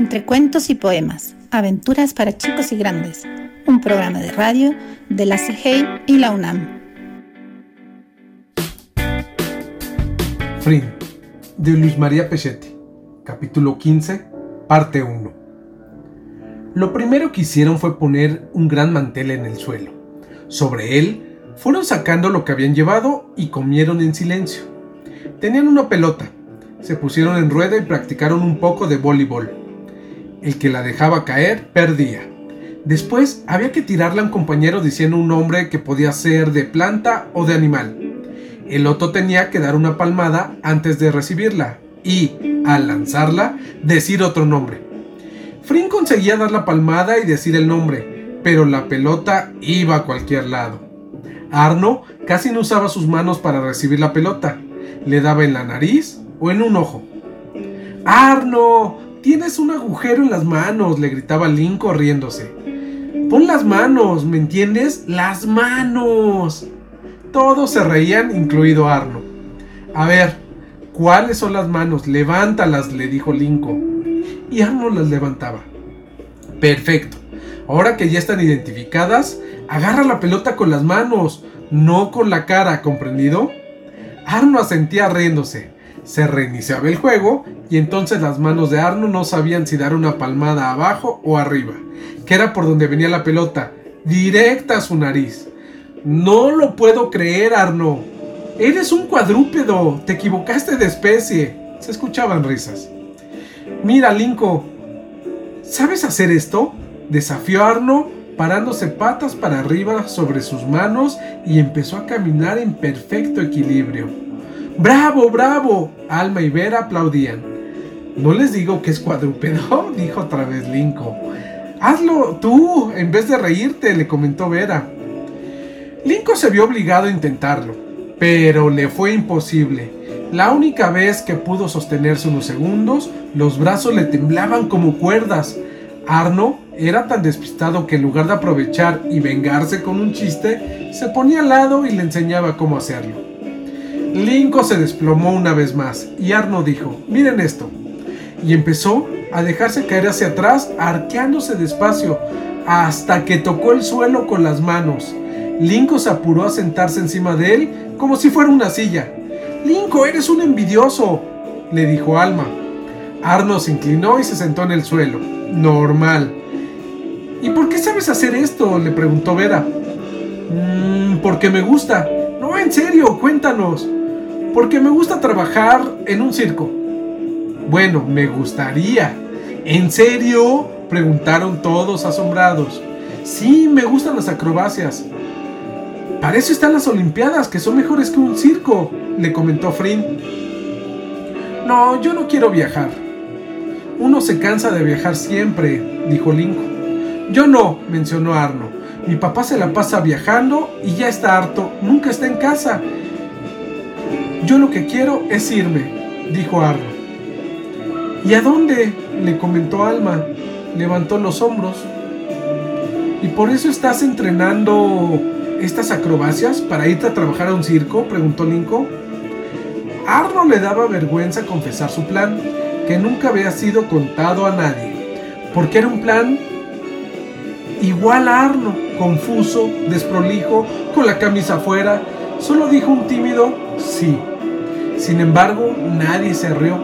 Entre cuentos y poemas, aventuras para chicos y grandes, un programa de radio de la CGI y la UNAM. Frin, de Luis María Pechetti, capítulo 15, parte 1. Lo primero que hicieron fue poner un gran mantel en el suelo. Sobre él fueron sacando lo que habían llevado y comieron en silencio. Tenían una pelota, se pusieron en rueda y practicaron un poco de voleibol. El que la dejaba caer perdía. Después había que tirarla a un compañero diciendo un nombre que podía ser de planta o de animal. El otro tenía que dar una palmada antes de recibirla y, al lanzarla, decir otro nombre. Frin conseguía dar la palmada y decir el nombre, pero la pelota iba a cualquier lado. Arno casi no usaba sus manos para recibir la pelota. Le daba en la nariz o en un ojo. Arno, Tienes un agujero en las manos, le gritaba Link corriéndose. Pon las manos, ¿me entiendes? Las manos. Todos se reían, incluido Arno. A ver, ¿cuáles son las manos? Levántalas, le dijo Linko. Y Arno las levantaba. Perfecto. Ahora que ya están identificadas, agarra la pelota con las manos, no con la cara, ¿comprendido? Arno asentía riéndose. Se reiniciaba el juego y entonces las manos de Arno no sabían si dar una palmada abajo o arriba, que era por donde venía la pelota, directa a su nariz. No lo puedo creer, Arno. Eres un cuadrúpedo, te equivocaste de especie. Se escuchaban risas. Mira, Linko, ¿sabes hacer esto? Desafió Arno, parándose patas para arriba sobre sus manos y empezó a caminar en perfecto equilibrio. ¡Bravo, bravo! Alma y Vera aplaudían. No les digo que es cuadrúpedo, dijo otra vez Linko. Hazlo tú, en vez de reírte, le comentó Vera. Linko se vio obligado a intentarlo, pero le fue imposible. La única vez que pudo sostenerse unos segundos, los brazos le temblaban como cuerdas. Arno era tan despistado que en lugar de aprovechar y vengarse con un chiste, se ponía al lado y le enseñaba cómo hacerlo. Linko se desplomó una vez más y Arno dijo, miren esto. Y empezó a dejarse caer hacia atrás, arqueándose despacio, hasta que tocó el suelo con las manos. Linko se apuró a sentarse encima de él como si fuera una silla. Linko, eres un envidioso, le dijo Alma. Arno se inclinó y se sentó en el suelo. Normal. ¿Y por qué sabes hacer esto? le preguntó Vera. Mmm, porque me gusta. No, en serio, cuéntanos. Porque me gusta trabajar en un circo. Bueno, me gustaría. ¿En serio? Preguntaron todos asombrados. Sí, me gustan las acrobacias. Para eso están las Olimpiadas, que son mejores que un circo, le comentó Frin. No, yo no quiero viajar. Uno se cansa de viajar siempre, dijo Linko. Yo no, mencionó Arno. Mi papá se la pasa viajando y ya está harto, nunca está en casa. Yo lo que quiero es irme, dijo Arno. ¿Y a dónde? le comentó Alma. Levantó los hombros. ¿Y por eso estás entrenando estas acrobacias para irte a trabajar a un circo? preguntó Linko. Arno le daba vergüenza confesar su plan, que nunca había sido contado a nadie, porque era un plan igual a Arno, confuso, desprolijo, con la camisa afuera. Solo dijo un tímido sí. Sin embargo, nadie se rió.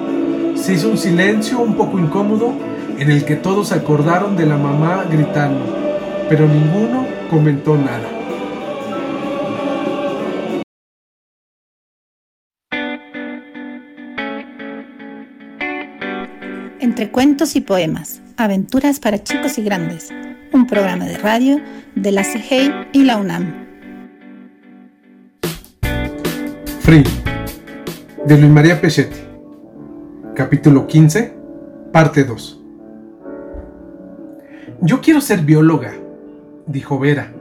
Se hizo un silencio un poco incómodo en el que todos se acordaron de la mamá gritando, pero ninguno comentó nada. Entre cuentos y poemas, aventuras para chicos y grandes, un programa de radio de la CGI y la UNAM. Free de Luis María Pechetti. Capítulo 15, parte 2. Yo quiero ser bióloga, dijo Vera.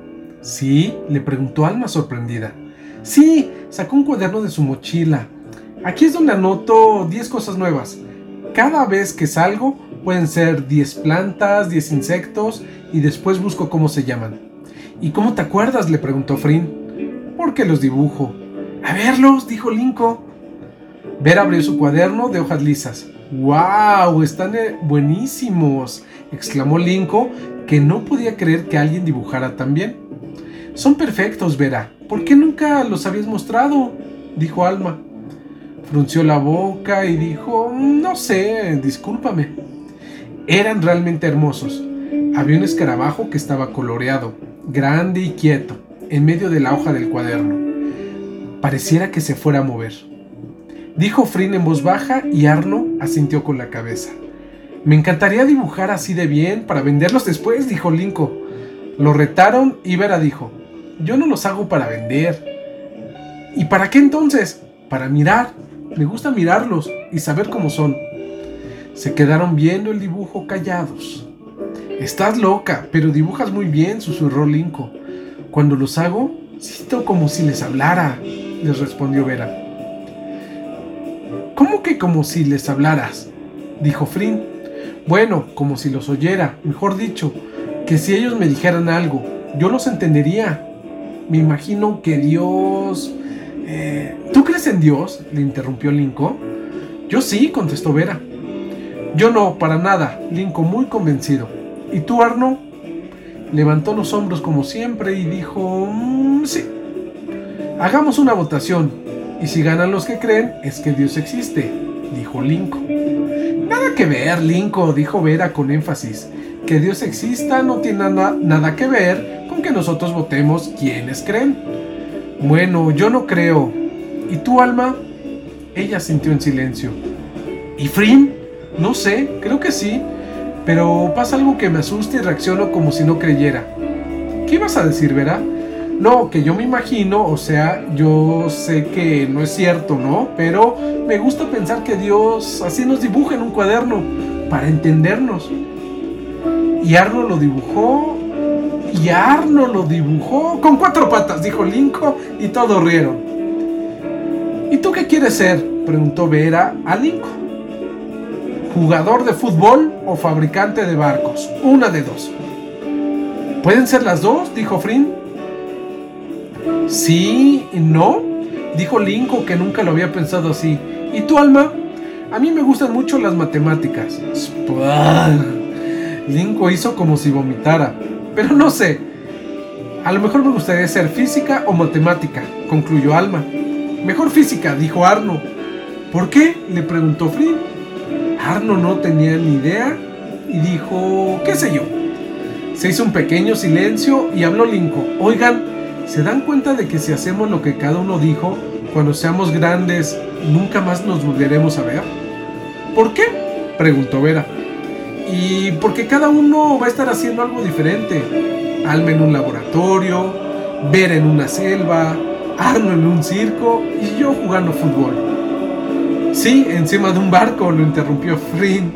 ¿Sí? le preguntó Alma sorprendida. Sí, sacó un cuaderno de su mochila. Aquí es donde anoto 10 cosas nuevas. Cada vez que salgo pueden ser 10 plantas, 10 insectos y después busco cómo se llaman. ¿Y cómo te acuerdas? le preguntó Frin. Porque los dibujo. A verlos, dijo Linko. Vera abrió su cuaderno de hojas lisas. ¡Wow! Están eh, buenísimos, exclamó Linko, que no podía creer que alguien dibujara tan bien. Son perfectos, Vera. ¿Por qué nunca los habías mostrado? dijo Alma. Frunció la boca y dijo, no sé, discúlpame. Eran realmente hermosos. Había un escarabajo que estaba coloreado, grande y quieto, en medio de la hoja del cuaderno. Pareciera que se fuera a mover. Dijo Frin en voz baja y Arno asintió con la cabeza. Me encantaría dibujar así de bien para venderlos después, dijo Linko. Lo retaron y Vera dijo, yo no los hago para vender. ¿Y para qué entonces? Para mirar. Me gusta mirarlos y saber cómo son. Se quedaron viendo el dibujo callados. Estás loca, pero dibujas muy bien, susurró Linko. Cuando los hago, siento como si les hablara, les respondió Vera. ¿Cómo que como si les hablaras? dijo Frin. Bueno, como si los oyera, mejor dicho, que si ellos me dijeran algo, yo los entendería. Me imagino que Dios... Eh, ¿Tú crees en Dios? le interrumpió Linko. Yo sí, contestó Vera. Yo no, para nada, Linko muy convencido. ¿Y tú, Arno? Levantó los hombros como siempre y dijo, mm, sí. Hagamos una votación, y si ganan los que creen, es que Dios existe, dijo Linko. Nada que ver, Linko, dijo Vera con énfasis. Que Dios exista no tiene nada que ver con que nosotros votemos quienes creen. Bueno, yo no creo. ¿Y tú, Alma? Ella sintió en silencio. ¿Y Frim? No sé, creo que sí. Pero pasa algo que me asusta y reacciono como si no creyera. ¿Qué ibas a decir, Vera? No, que yo me imagino, o sea, yo sé que no es cierto, ¿no? Pero me gusta pensar que Dios así nos dibuja en un cuaderno para entendernos. Y Arno lo dibujó. Y Arno lo dibujó con cuatro patas, dijo Linko, y todos rieron. ¿Y tú qué quieres ser? preguntó Vera a Linko. ¿Jugador de fútbol o fabricante de barcos? Una de dos. ¿Pueden ser las dos? dijo Frin. Sí, ¿no? Dijo Linko que nunca lo había pensado así. ¿Y tu Alma? A mí me gustan mucho las matemáticas. Linko hizo como si vomitara. Pero no sé. A lo mejor me gustaría ser física o matemática, concluyó Alma. Mejor física, dijo Arno. ¿Por qué? le preguntó Frin. Arno no tenía ni idea y dijo, qué sé yo. Se hizo un pequeño silencio y habló Linko. Oigan, ¿Se dan cuenta de que si hacemos lo que cada uno dijo, cuando seamos grandes, nunca más nos volveremos a ver? ¿Por qué? preguntó Vera. Y porque cada uno va a estar haciendo algo diferente. Alma en un laboratorio, Vera en una selva, Arno en un circo y yo jugando fútbol. Sí, encima de un barco, lo interrumpió Frin.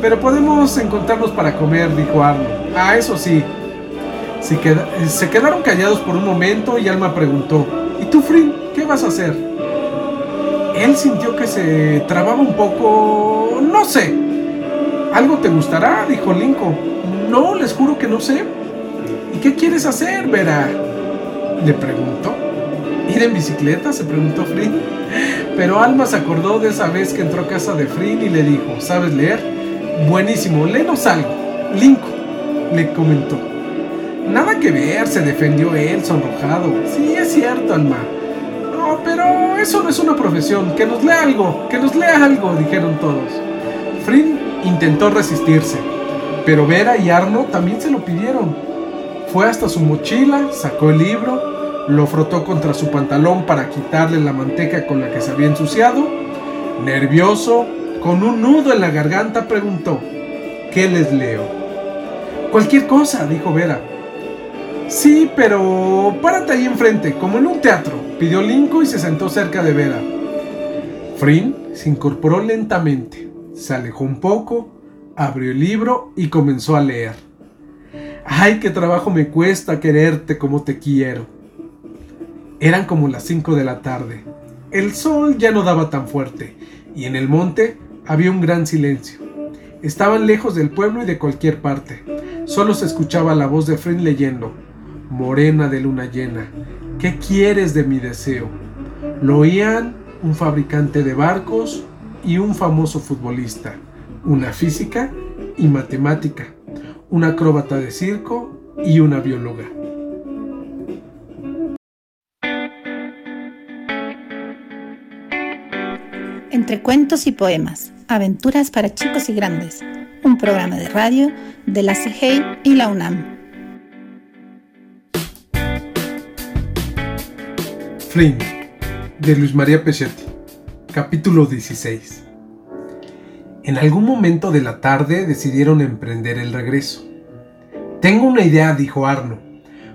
Pero podemos encontrarnos para comer, dijo Arno. Ah, eso sí, se, quedaron callados por un momento y Alma preguntó, ¿y tú, Frin, qué vas a hacer? Él sintió que se trababa un poco... no sé. ¿Algo te gustará? dijo Linko. No, les juro que no sé. ¿Y qué quieres hacer, Vera? Le preguntó. ¿Ir en bicicleta? se preguntó Frin. Pero Alma se acordó de esa vez que entró a casa de Frin y le dijo, ¿sabes leer? Buenísimo, léenos algo. Linko, le comentó. Nada que ver, se defendió él, sonrojado. Sí, es cierto, Alma. No, pero eso no es una profesión. Que nos lea algo, que nos lea algo, dijeron todos. Frin intentó resistirse, pero Vera y Arno también se lo pidieron. Fue hasta su mochila, sacó el libro, lo frotó contra su pantalón para quitarle la manteca con la que se había ensuciado. Nervioso, con un nudo en la garganta, preguntó, ¿qué les leo? Cualquier cosa, dijo Vera. Sí, pero párate ahí enfrente, como en un teatro, pidió Linko y se sentó cerca de Vera. Frin se incorporó lentamente, se alejó un poco, abrió el libro y comenzó a leer. ¡Ay, qué trabajo me cuesta quererte como te quiero! Eran como las cinco de la tarde. El sol ya no daba tan fuerte y en el monte había un gran silencio. Estaban lejos del pueblo y de cualquier parte. Solo se escuchaba la voz de Frin leyendo morena de luna llena, ¿qué quieres de mi deseo? Lo oían un fabricante de barcos y un famoso futbolista, una física y matemática, una acróbata de circo y una bióloga. Entre cuentos y poemas, aventuras para chicos y grandes, un programa de radio de la CGI y la UNAM. De Luis María capítulo 16. En algún momento de la tarde decidieron emprender el regreso. Tengo una idea, dijo Arno.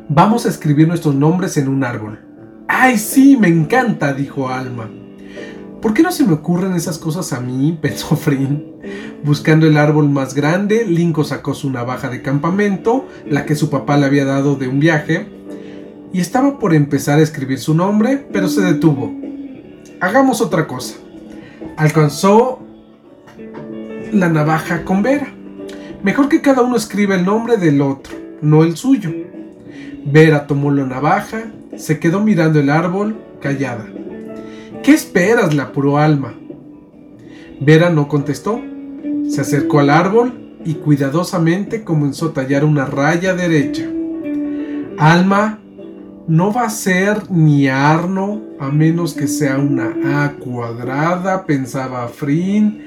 Vamos a escribir nuestros nombres en un árbol. ¡Ay, sí! Me encanta, dijo Alma. ¿Por qué no se me ocurren esas cosas a mí? pensó Frin. Buscando el árbol más grande, Linko sacó su navaja de campamento, la que su papá le había dado de un viaje, y estaba por empezar a escribir su nombre, pero se detuvo. Hagamos otra cosa. Alcanzó la navaja con Vera. Mejor que cada uno escriba el nombre del otro, no el suyo. Vera tomó la navaja, se quedó mirando el árbol, callada. ¿Qué esperas? la apuró Alma. Vera no contestó. Se acercó al árbol y cuidadosamente comenzó a tallar una raya derecha. Alma no va a ser ni Arno, a menos que sea una A cuadrada, pensaba Frin.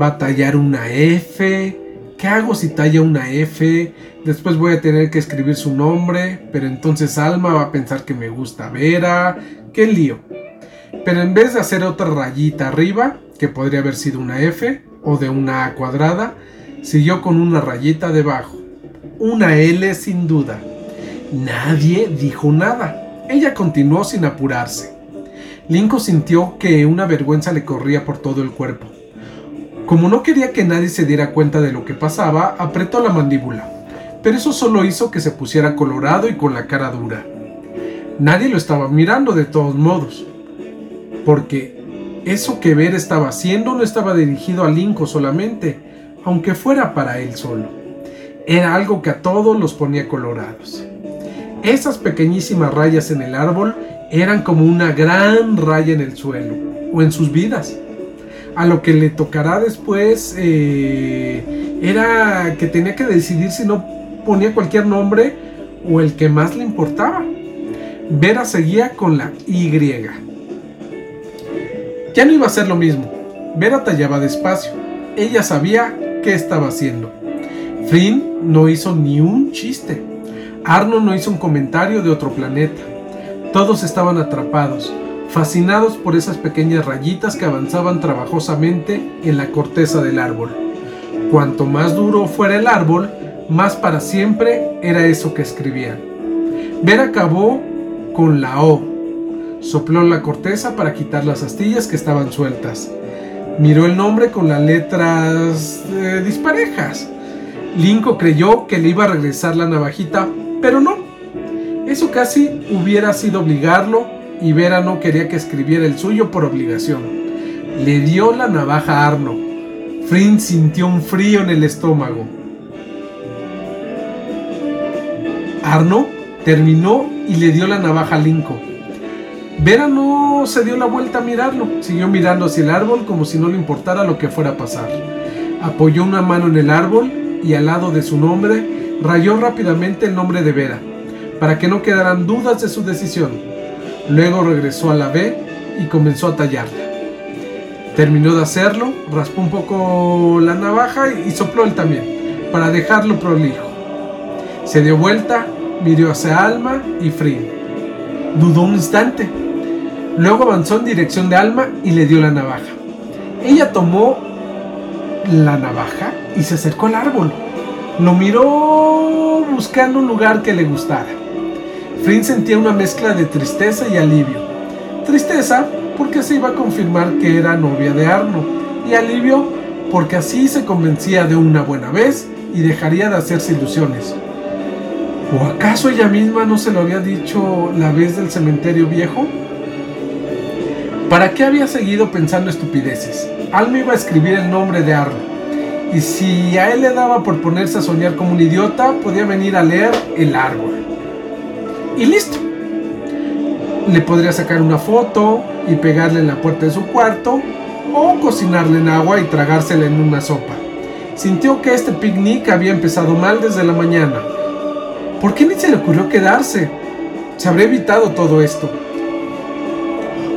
Va a tallar una F. ¿Qué hago si talla una F? Después voy a tener que escribir su nombre, pero entonces Alma va a pensar que me gusta Vera. ¡Qué lío! Pero en vez de hacer otra rayita arriba, que podría haber sido una F o de una A cuadrada, siguió con una rayita debajo. Una L sin duda. Nadie dijo nada. Ella continuó sin apurarse. Linko sintió que una vergüenza le corría por todo el cuerpo. Como no quería que nadie se diera cuenta de lo que pasaba, apretó la mandíbula, pero eso solo hizo que se pusiera colorado y con la cara dura. Nadie lo estaba mirando de todos modos, porque eso que Ver estaba haciendo no estaba dirigido a Linko solamente, aunque fuera para él solo. Era algo que a todos los ponía colorados. Esas pequeñísimas rayas en el árbol eran como una gran raya en el suelo o en sus vidas. A lo que le tocará después eh, era que tenía que decidir si no ponía cualquier nombre o el que más le importaba. Vera seguía con la Y. Ya no iba a ser lo mismo. Vera tallaba despacio. Ella sabía qué estaba haciendo. Flynn no hizo ni un chiste. Arno no hizo un comentario de otro planeta. Todos estaban atrapados, fascinados por esas pequeñas rayitas que avanzaban trabajosamente en la corteza del árbol. Cuanto más duro fuera el árbol, más para siempre era eso que escribían. Ver acabó con la O. Sopló la corteza para quitar las astillas que estaban sueltas. Miró el nombre con las letras eh, disparejas. Linko creyó que le iba a regresar la navajita, pero no. Eso casi hubiera sido obligarlo y Vera no quería que escribiera el suyo por obligación. Le dio la navaja a Arno. Frin sintió un frío en el estómago. Arno terminó y le dio la navaja a Linko. Vera no se dio la vuelta a mirarlo, siguió mirando hacia el árbol como si no le importara lo que fuera a pasar. Apoyó una mano en el árbol y al lado de su nombre rayó rápidamente el nombre de Vera, para que no quedaran dudas de su decisión. Luego regresó a la B y comenzó a tallarla. Terminó de hacerlo, raspó un poco la navaja y sopló él también, para dejarlo prolijo. Se dio vuelta, miró hacia Alma y Frin. Dudó un instante. Luego avanzó en dirección de Alma y le dio la navaja. Ella tomó la navaja y se acercó al árbol. Lo miró buscando un lugar que le gustara. Flynn sentía una mezcla de tristeza y alivio. Tristeza porque se iba a confirmar que era novia de Arno y alivio porque así se convencía de una buena vez y dejaría de hacerse ilusiones. ¿O acaso ella misma no se lo había dicho la vez del cementerio viejo? ¿Para qué había seguido pensando estupideces? Alma iba a escribir el nombre de Arno y si a él le daba por ponerse a soñar como un idiota, podía venir a leer el árbol. Y listo. Le podría sacar una foto y pegarle en la puerta de su cuarto o cocinarla en agua y tragársela en una sopa. Sintió que este picnic había empezado mal desde la mañana. ¿Por qué ni se le ocurrió quedarse? Se habría evitado todo esto.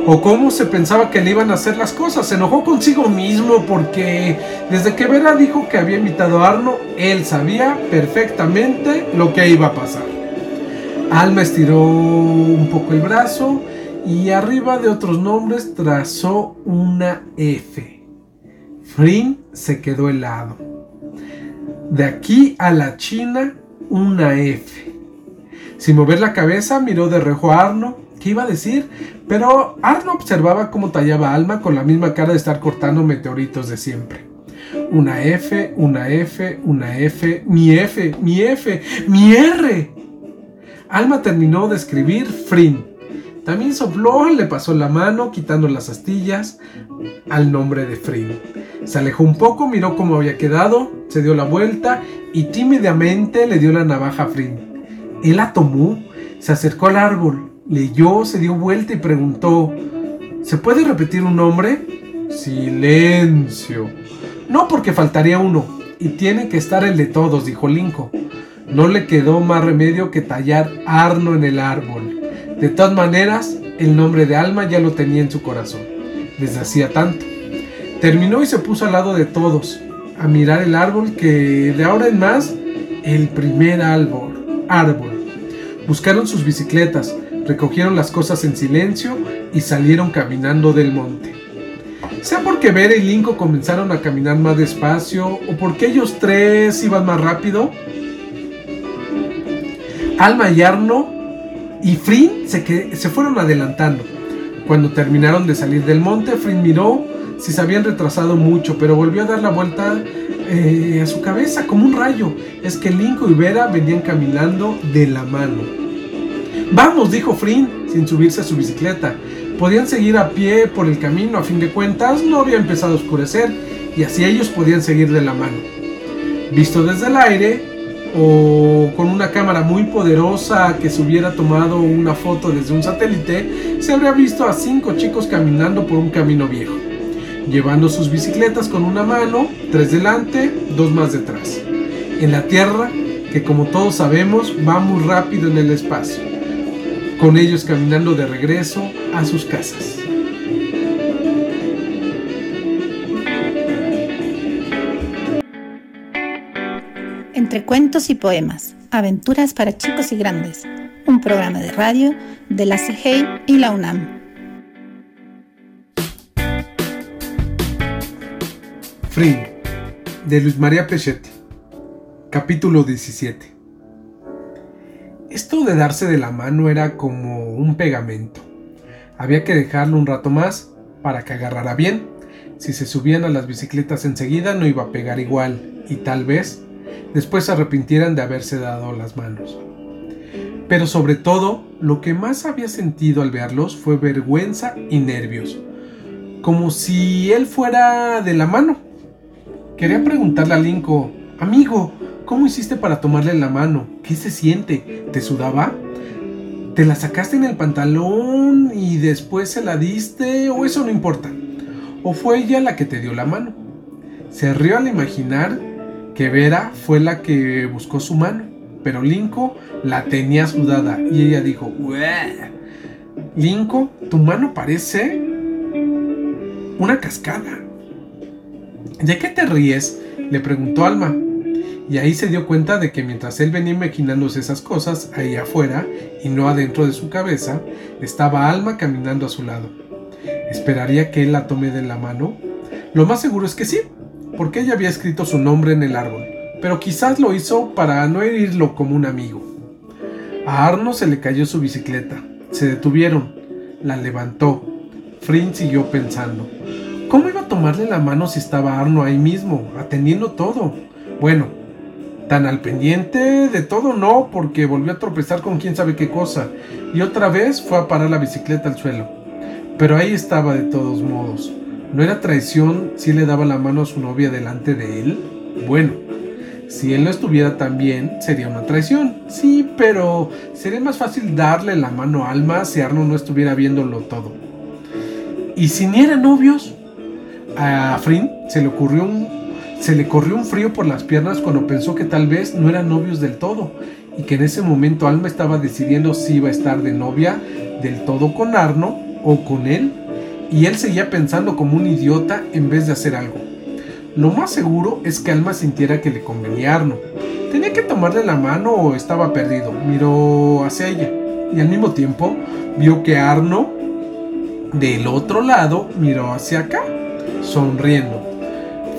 ¿O cómo se pensaba que le iban a hacer las cosas? Se enojó consigo mismo porque desde que Vera dijo que había invitado a Arno, él sabía perfectamente lo que iba a pasar. Alma estiró un poco el brazo y arriba de otros nombres trazó una F. Frin se quedó helado. De aquí a la China, una F. Sin mover la cabeza, miró de reojo a Arno. ¿Qué iba a decir? Pero Arno observaba cómo tallaba Alma con la misma cara de estar cortando meteoritos de siempre. Una F, una F, una F, mi F, mi F, mi R. Alma terminó de escribir Frin también sopló, le pasó la mano, quitando las astillas al nombre de Frin. Se alejó un poco, miró cómo había quedado, se dio la vuelta y tímidamente le dio la navaja a Frin. Él la tomó, se acercó al árbol, leyó, se dio vuelta y preguntó: ¿Se puede repetir un nombre? Silencio. No, porque faltaría uno, y tiene que estar el de todos, dijo Linko. No le quedó más remedio que tallar Arno en el árbol. De todas maneras, el nombre de Alma ya lo tenía en su corazón, desde hacía tanto. Terminó y se puso al lado de todos, a mirar el árbol que de ahora en más, el primer árbol, árbol. Buscaron sus bicicletas, recogieron las cosas en silencio y salieron caminando del monte. Sea porque Vera y Linko comenzaron a caminar más despacio o porque ellos tres iban más rápido, Alma y Arno y Frin se, se fueron adelantando. Cuando terminaron de salir del monte, Frin miró si se habían retrasado mucho, pero volvió a dar la vuelta eh, a su cabeza como un rayo. Es que Linko y Vera venían caminando de la mano. Vamos, dijo Frin, sin subirse a su bicicleta. Podían seguir a pie por el camino, a fin de cuentas no había empezado a oscurecer, y así ellos podían seguir de la mano. Visto desde el aire, o con una cámara muy poderosa que se hubiera tomado una foto desde un satélite, se habría visto a cinco chicos caminando por un camino viejo, llevando sus bicicletas con una mano, tres delante, dos más detrás. En la Tierra, que como todos sabemos va muy rápido en el espacio, con ellos caminando de regreso a sus casas. Entre cuentos y poemas, aventuras para chicos y grandes, un programa de radio de la CGI y la UNAM. Frin, de Luis María Pechetti, capítulo 17. Esto de darse de la mano era como un pegamento. Había que dejarlo un rato más para que agarrara bien. Si se subían a las bicicletas enseguida no iba a pegar igual y tal vez después se arrepintieran de haberse dado las manos. Pero sobre todo, lo que más había sentido al verlos fue vergüenza y nervios, como si él fuera de la mano. Quería preguntarle a Linko, amigo, ¿cómo hiciste para tomarle la mano? ¿Qué se siente? ¿Te sudaba? ¿Te la sacaste en el pantalón y después se la diste? ¿O eso no importa? ¿O fue ella la que te dio la mano? Se rió al imaginar que Vera fue la que buscó su mano, pero Linko la tenía sudada y ella dijo, Linko, tu mano parece una cascada. ¿De qué te ríes? le preguntó Alma. Y ahí se dio cuenta de que mientras él venía imaginándose esas cosas ahí afuera y no adentro de su cabeza, estaba Alma caminando a su lado. ¿Esperaría que él la tome de la mano? Lo más seguro es que sí, porque ella había escrito su nombre en el árbol, pero quizás lo hizo para no herirlo como un amigo. A Arno se le cayó su bicicleta. Se detuvieron. La levantó. Frin siguió pensando. ¿Cómo iba a tomarle la mano si estaba Arno ahí mismo, atendiendo todo? Bueno, tan al pendiente de todo no, porque volvió a tropezar con quién sabe qué cosa, y otra vez fue a parar la bicicleta al suelo. Pero ahí estaba de todos modos. ¿No era traición si le daba la mano a su novia delante de él? Bueno, si él no estuviera tan bien, sería una traición. Sí, pero sería más fácil darle la mano a Alma si Arno no estuviera viéndolo todo. ¿Y si ni eran novios? A Frin se le ocurrió un, se le corrió un frío por las piernas cuando pensó que tal vez no eran novios del todo y que en ese momento Alma estaba decidiendo si iba a estar de novia del todo con Arno o con él y él seguía pensando como un idiota en vez de hacer algo. Lo más seguro es que Alma sintiera que le convenía a Arno. Tenía que tomarle la mano o estaba perdido. Miró hacia ella y al mismo tiempo vio que Arno del otro lado miró hacia acá, sonriendo.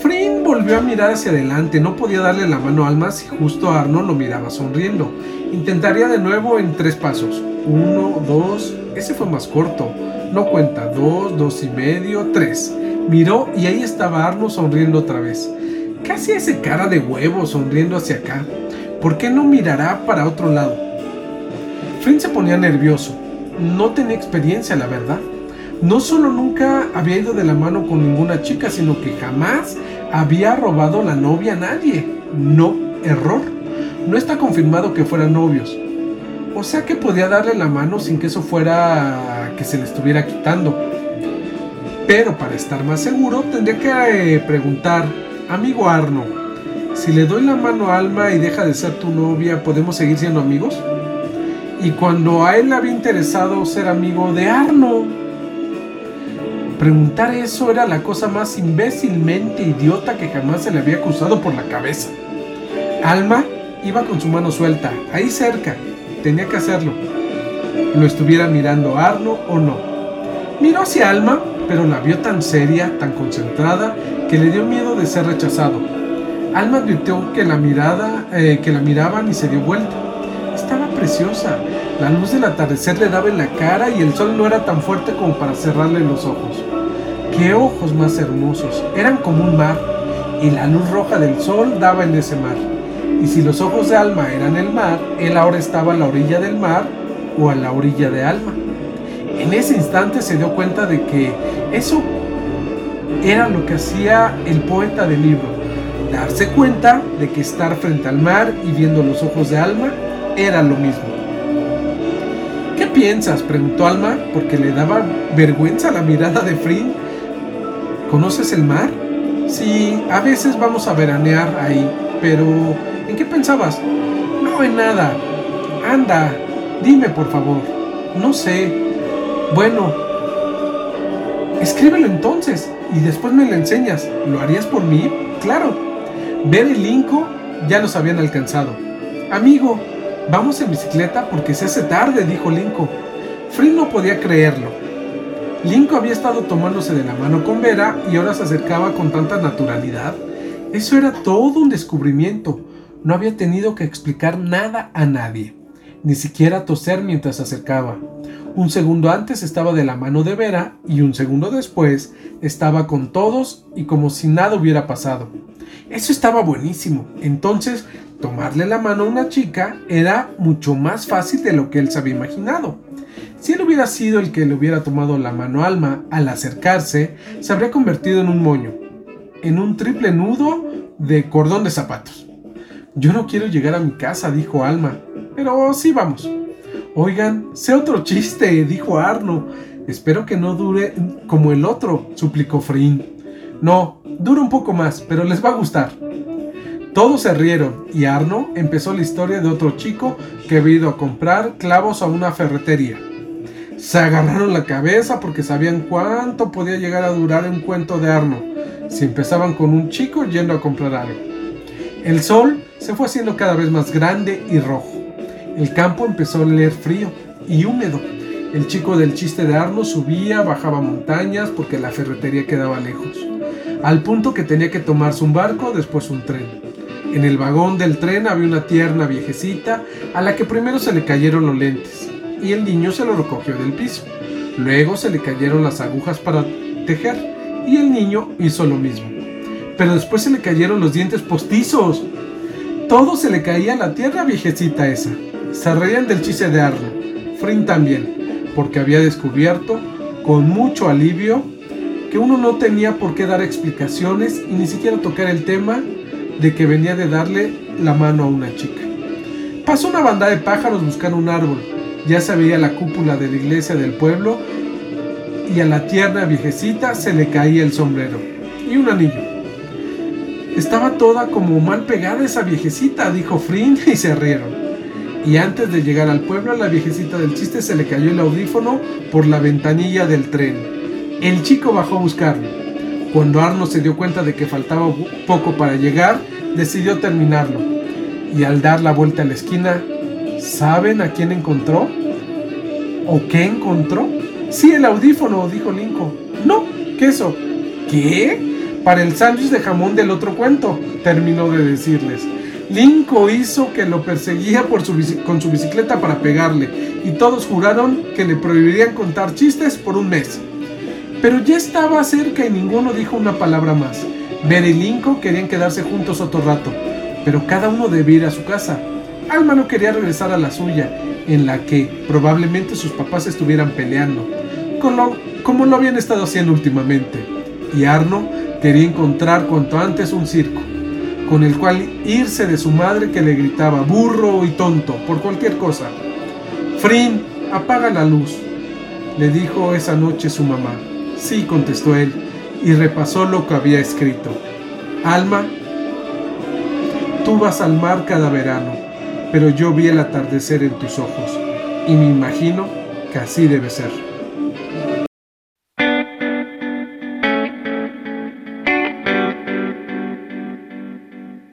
Frin volvió a mirar hacia adelante, no podía darle la mano a Alma si justo Arno lo miraba sonriendo. Intentaría de nuevo en tres pasos. Uno, dos, ese fue más corto. No cuenta, dos, dos y medio, tres. Miró y ahí estaba Arno sonriendo otra vez. Casi ese cara de huevo sonriendo hacia acá. ¿Por qué no mirará para otro lado? Frin se ponía nervioso. No tenía experiencia, la verdad. No solo nunca había ido de la mano con ninguna chica, sino que jamás había robado la novia a nadie. No, error. No está confirmado que fueran novios. O sea que podía darle la mano sin que eso fuera que se le estuviera quitando. Pero para estar más seguro tendría que eh, preguntar, amigo Arno, si le doy la mano a Alma y deja de ser tu novia, ¿podemos seguir siendo amigos? Y cuando a él le había interesado ser amigo de Arno, preguntar eso era la cosa más imbécilmente idiota que jamás se le había cruzado por la cabeza. Alma iba con su mano suelta, ahí cerca, tenía que hacerlo. Lo estuviera mirando Arno o no. Miró hacia Alma, pero la vio tan seria, tan concentrada, que le dio miedo de ser rechazado. Alma advirtió que la mirada, eh, que la miraban y se dio vuelta. Estaba preciosa. La luz del atardecer le daba en la cara y el sol no era tan fuerte como para cerrarle los ojos. ¡Qué ojos más hermosos! Eran como un mar y la luz roja del sol daba en ese mar. Y si los ojos de Alma eran el mar, él ahora estaba a la orilla del mar o a la orilla de Alma. En ese instante se dio cuenta de que eso era lo que hacía el poeta del libro, darse cuenta de que estar frente al mar y viendo los ojos de Alma era lo mismo. ¿Qué piensas? preguntó Alma porque le daba vergüenza la mirada de Frin. ¿Conoces el mar? Sí, a veces vamos a veranear ahí, pero ¿en qué pensabas? No en nada. Anda, dime por favor. No sé. Bueno, escríbelo entonces y después me lo enseñas. ¿Lo harías por mí? Claro. Ver y Linko ya los habían alcanzado. Amigo, vamos en bicicleta porque se hace tarde, dijo Linko. Frin no podía creerlo. Linko había estado tomándose de la mano con Vera y ahora se acercaba con tanta naturalidad. Eso era todo un descubrimiento. No había tenido que explicar nada a nadie, ni siquiera toser mientras se acercaba. Un segundo antes estaba de la mano de Vera y un segundo después estaba con todos y como si nada hubiera pasado. Eso estaba buenísimo. Entonces, tomarle la mano a una chica era mucho más fácil de lo que él se había imaginado. Si él hubiera sido el que le hubiera tomado la mano a Alma al acercarse, se habría convertido en un moño, en un triple nudo de cordón de zapatos. Yo no quiero llegar a mi casa, dijo Alma, pero sí vamos. Oigan, sé otro chiste, dijo Arno. Espero que no dure como el otro, suplicó Frin. No, dura un poco más, pero les va a gustar. Todos se rieron y Arno empezó la historia de otro chico que había ido a comprar clavos a una ferretería. Se agarraron la cabeza porque sabían cuánto podía llegar a durar un cuento de Arno si empezaban con un chico yendo a comprar algo. El sol se fue haciendo cada vez más grande y rojo. El campo empezó a oler frío y húmedo. El chico del chiste de Arno subía, bajaba montañas porque la ferretería quedaba lejos, al punto que tenía que tomarse un barco, después un tren. En el vagón del tren había una tierna viejecita a la que primero se le cayeron los lentes y el niño se lo recogió del piso. Luego se le cayeron las agujas para tejer y el niño hizo lo mismo. Pero después se le cayeron los dientes postizos. Todo se le caía a la tierra viejecita esa. Se reían del chiste de Arno, Frin también, porque había descubierto, con mucho alivio, que uno no tenía por qué dar explicaciones y ni siquiera tocar el tema de que venía de darle la mano a una chica. Pasó una banda de pájaros buscando un árbol. Ya se veía la cúpula de la iglesia del pueblo y a la tierna viejecita se le caía el sombrero. y un anillo. Estaba toda como mal pegada esa viejecita, dijo Frin y se rieron. Y antes de llegar al pueblo, a la viejecita del chiste se le cayó el audífono por la ventanilla del tren. El chico bajó a buscarlo. Cuando Arno se dio cuenta de que faltaba poco para llegar, decidió terminarlo. Y al dar la vuelta a la esquina, ¿saben a quién encontró? ¿O qué encontró? Sí, el audífono, dijo Linko. No, queso. ¿Qué? Para el sándwich de jamón del otro cuento, terminó de decirles. Linko hizo que lo perseguía con su bicicleta para pegarle, y todos juraron que le prohibirían contar chistes por un mes. Pero ya estaba cerca y ninguno dijo una palabra más. Ver y Linko querían quedarse juntos otro rato, pero cada uno debía ir a su casa. Alma no quería regresar a la suya, en la que probablemente sus papás estuvieran peleando, como lo habían estado haciendo últimamente. Y Arno quería encontrar cuanto antes un circo, con el cual irse de su madre que le gritaba burro y tonto por cualquier cosa. Frin, apaga la luz, le dijo esa noche su mamá. Sí, contestó él, y repasó lo que había escrito. Alma, tú vas al mar cada verano, pero yo vi el atardecer en tus ojos, y me imagino que así debe ser.